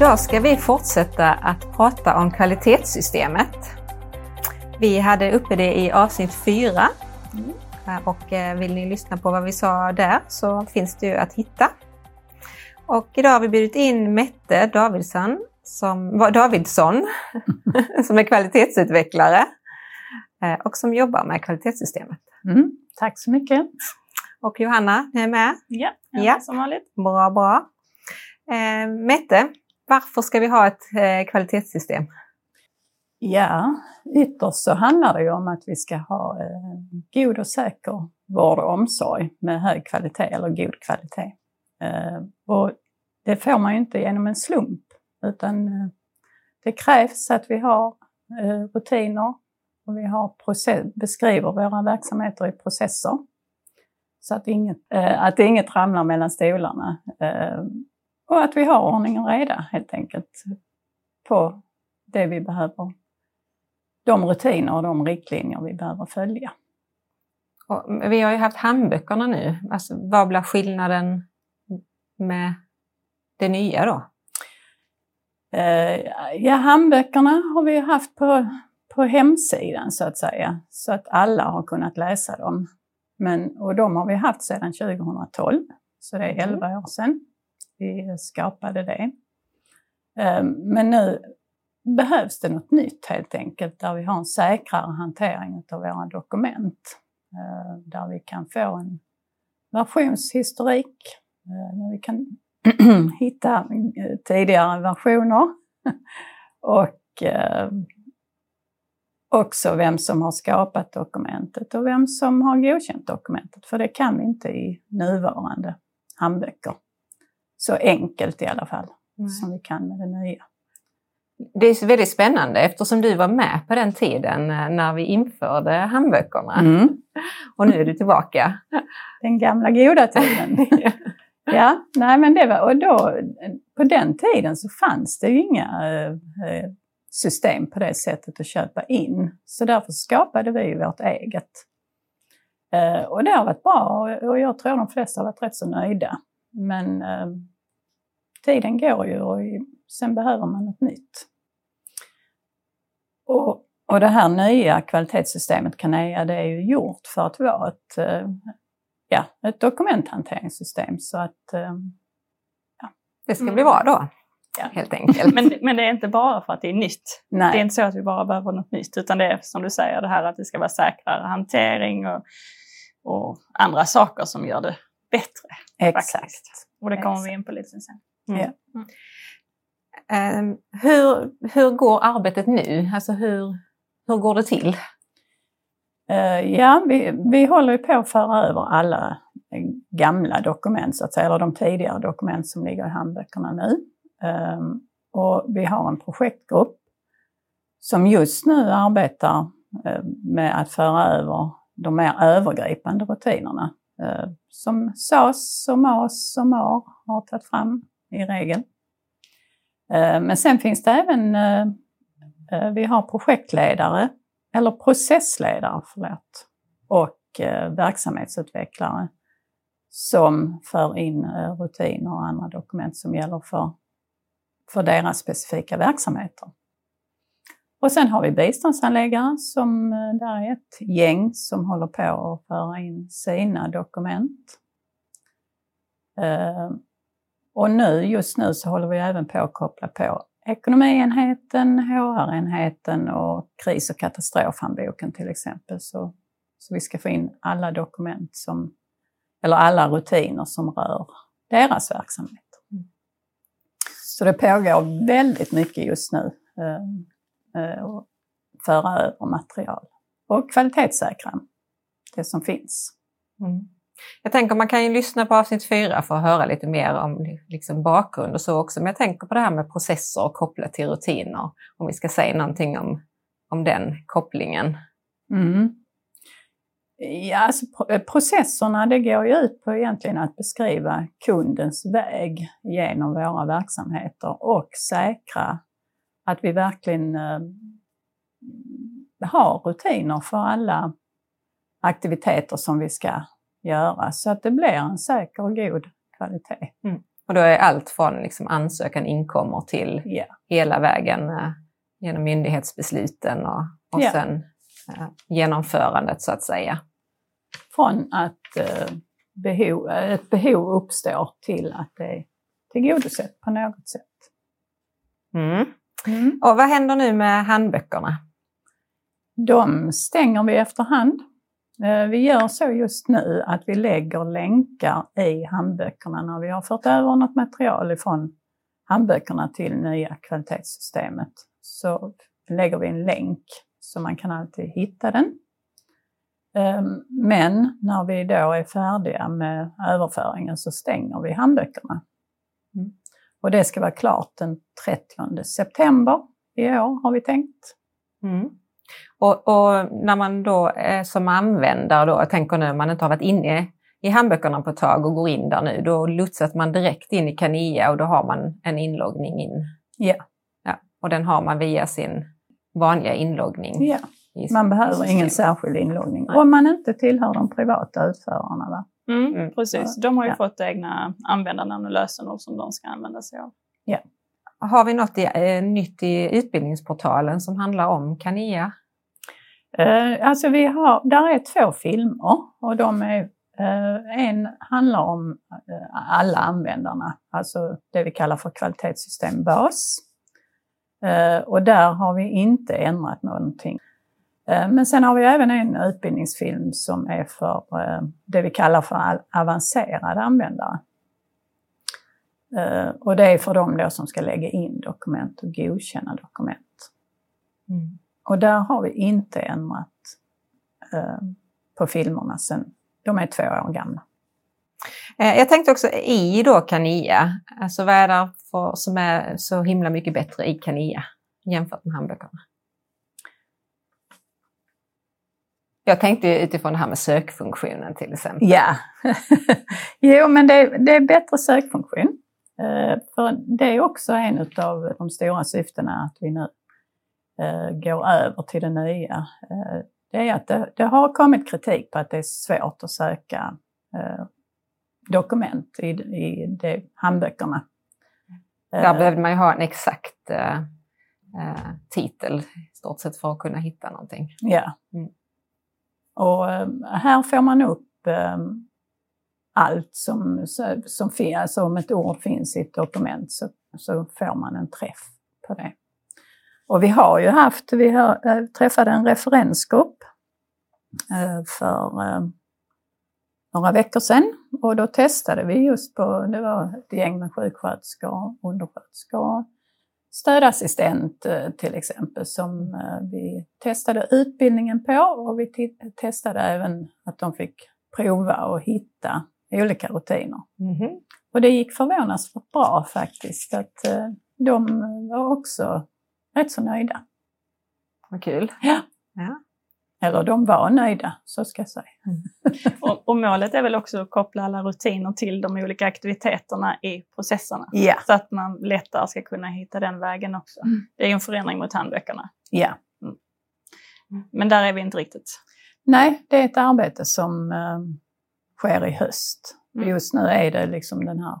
Idag ska vi fortsätta att prata om kvalitetssystemet. Vi hade uppe det i avsnitt 4 mm. och eh, vill ni lyssna på vad vi sa där så finns det ju att hitta. Och idag har vi bjudit in Mette Davidsson som, Davidsson, som är kvalitetsutvecklare eh, och som jobbar med kvalitetssystemet. Mm, tack så mycket. Och Johanna, ni är med? Ja, jag är ja. som vanligt. Bra, bra. Eh, Mette, varför ska vi ha ett eh, kvalitetssystem? Ja, ytterst så handlar det ju om att vi ska ha eh, god och säker vård och omsorg med hög kvalitet eller god kvalitet. Eh, och det får man ju inte genom en slump utan det krävs att vi har rutiner och vi har process, beskriver våra verksamheter i processer så att inget, att inget ramlar mellan stolarna. Och att vi har ordning och reda helt enkelt på det vi behöver. De rutiner och de riktlinjer vi behöver följa. Och vi har ju haft handböckerna nu. Alltså, vad blir skillnaden med det nya då? Eh, ja, handböckerna har vi haft på, på hemsidan så att säga, så att alla har kunnat läsa dem. Men, och de har vi haft sedan 2012, så det är 11 mm. år sedan vi skapade det. Ehm, men nu behövs det något nytt helt enkelt, där vi har en säkrare hantering av våra dokument. Ehm, där vi kan få en versionshistorik, ehm, där vi kan hitta eh, tidigare versioner och också vem som har skapat dokumentet och vem som har godkänt dokumentet, för det kan vi inte i nuvarande handböcker. Så enkelt i alla fall, mm. som vi kan med det nya. Det är väldigt spännande eftersom du var med på den tiden eh, när vi införde handböckerna. Mm. Och nu är du tillbaka. Den gamla goda tiden. Ja, nej men det var, och då, på den tiden så fanns det ju inga eh, system på det sättet att köpa in. Så därför skapade vi vårt eget. Eh, och det har varit bra och jag tror de flesta har varit rätt så nöjda. Men eh, tiden går ju och sen behöver man något nytt. Och, och det här nya kvalitetssystemet Canea det är ju gjort för att vara ett ja, ett dokumenthanteringssystem. Så att, eh, ja. Det ska bli bra då. Ja. Helt enkelt. men, men det är inte bara för att det är nytt. Nej. Det är inte så att vi bara behöver något nytt, utan det är som du säger det här att det ska vara säkrare hantering och, och andra saker som gör det bättre. Exakt. Faktiskt. Och det kommer Exakt. vi in på lite sen. Mm. Ja. Um, hur, hur går arbetet nu? Alltså hur, hur går det till? Eh, ja, vi, vi håller på att föra över alla gamla dokument, så att säga, eller de tidigare dokument som ligger i handböckerna nu. Ehm, och vi har en projektgrupp som just nu arbetar eh, med att föra över de mer övergripande rutinerna eh, som SAS och MAS och MAR har tagit fram i regel. Eh, men sen finns det även, eh, eh, vi har projektledare eller processledare, förlåt, och verksamhetsutvecklare som för in rutiner och andra dokument som gäller för, för deras specifika verksamheter. Och sen har vi biståndsanläggare som, där är ett gäng som håller på att föra in sina dokument. Eh, och nu, just nu så håller vi även på att koppla på ekonomienheten, HR-enheten och kris och katastrofhandboken till exempel. Så, så vi ska få in alla dokument som, eller alla rutiner som rör deras verksamhet. Mm. Så det pågår väldigt mycket just nu. Eh, eh, att föra över material och kvalitetssäkra det som finns. Mm. Jag tänker man kan ju lyssna på avsnitt fyra för att höra lite mer om liksom bakgrund och så också. Men jag tänker på det här med processer kopplat till rutiner. Om vi ska säga någonting om, om den kopplingen. Mm. Ja, alltså, eh, processerna det går ju ut på egentligen att beskriva kundens väg genom våra verksamheter och säkra att vi verkligen eh, har rutiner för alla aktiviteter som vi ska göra så att det blir en säker och god kvalitet. Mm. Och då är allt från liksom ansökan inkommer till yeah. hela vägen eh, genom myndighetsbesluten och, och Yeah. sen eh, genomförandet så att säga. Från att eh, behov, ett behov uppstår till att det är tillgodosett på något sätt. Mm. Och vad händer nu med handböckerna? De stänger vi efterhand. Eh, vi gör så just nu att vi lägger länkar i handböckerna när vi har fört över något material ifrån handböckerna till nya kvalitetssystemet. Så lägger vi en länk så man kan alltid hitta den. Ehm, men när vi då är färdiga med överföringen så stänger vi handböckerna. Mm. Och det ska vara klart den 30 september i år har vi tänkt. Mm. Och, och när man då är som användare, då, jag tänker nu om man inte har varit inne i handböckerna på ett tag och går in där nu, då lotsas man direkt in i Kania och då har man en inloggning in. Ja. Ja, och den har man via sin vanliga inloggning. Ja. Man behöver systemet. ingen särskild inloggning. Nej. Om man inte tillhör de privata utförarna. Va? Mm, Mm. Precis, de har ju Ja. fått egna användarnamn och lösenord som de ska använda sig av. Har vi något i, eh, nytt i utbildningsportalen som handlar om Kania? Eh, alltså vi har, där är två filmer och de är, eh, en handlar om eh, alla användarna, alltså det vi kallar för kvalitetssystem bas. Eh, och där har vi inte ändrat någonting. Eh, men sen har vi även en utbildningsfilm som är för eh, det vi kallar för avancerade användare. Eh, och det är för dem då som ska lägga in dokument och godkänna dokument. Mm. Och där har vi inte ändrat eh, på filmerna sen de är två år gamla. Eh, Jag tänkte också i då Kania, alltså vad är det för, som är så himla mycket bättre i Kania jämfört med handböckerna? Jag tänkte utifrån det här med sökfunktionen till exempel. Ja, jo men det, det är bättre sökfunktion. Eh, för det är också en av de stora syftena att vi nu går över till det nya. Eh, det är att det, det har kommit kritik på att det är svårt att söka eh, dokument i, i det, handböckerna. Där Eh, behövde man ju ha en exakt eh, eh, titel i stort sett för att kunna hitta någonting. Ja. Mm. Och eh, här får man upp eh, allt som, som finns, alltså om ett ord finns i ett dokument så, så får man en träff på det. Och vi har ju haft, vi har, eh, träffade en referensgrupp eh, för eh, några veckor sedan och då testade vi just på, det var ett gäng med sjuksköterskor, undersköterskor, stödassistent till exempel som vi testade utbildningen på och vi testade även att de fick prova och hitta olika rutiner. Mhm. Och det gick förvånansvärt bra faktiskt, att de var också rätt så nöjda. Vad kul. Ja. Ja. Eller de var nöjda, så ska jag säga. Och, och målet är väl också att koppla alla rutiner till de olika aktiviteterna i processerna. Ja. Så att man lättare ska kunna hitta den vägen också. Mm. Det är ju en förändring mot handböckerna. ja. Men där är vi inte riktigt. Nej, det är ett arbete som eh, sker i höst. Mm. Just nu är det liksom den här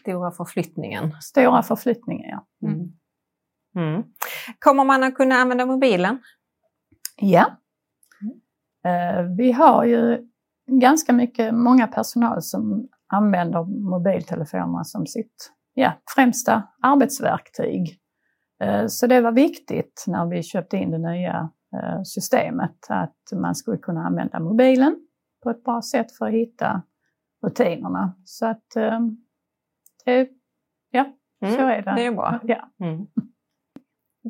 Stora förflyttningen. stora förflyttningen. Ja. Mm. Mm. Kommer man att kunna använda mobilen? Ja. Eh, vi har ju ganska mycket, många personal som använder mobiltelefonerna som sitt ja, främsta arbetsverktyg. Eh, så det var viktigt när vi köpte in det nya eh, systemet att man skulle kunna använda mobilen på ett bra sätt för att hitta rutinerna. Så att, ja, Mm, så är det. Det är bra. Ja. Mm.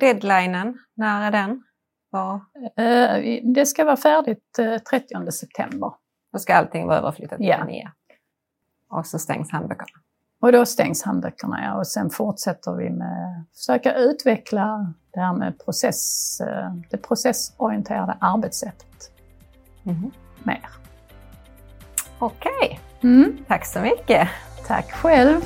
Deadlinen, när är den? Var, Eh, Det ska vara färdigt eh, 30 september. då ska allting vara överflyttat till Ja. Kania. Och så stängs handböckerna. Och då stängs handböckerna ja, och sen fortsätter vi med att försöka utveckla det här med process, eh, det processorienterade arbetssättet Mhm. mer. Okej, Mm, tack så mycket. tack själv!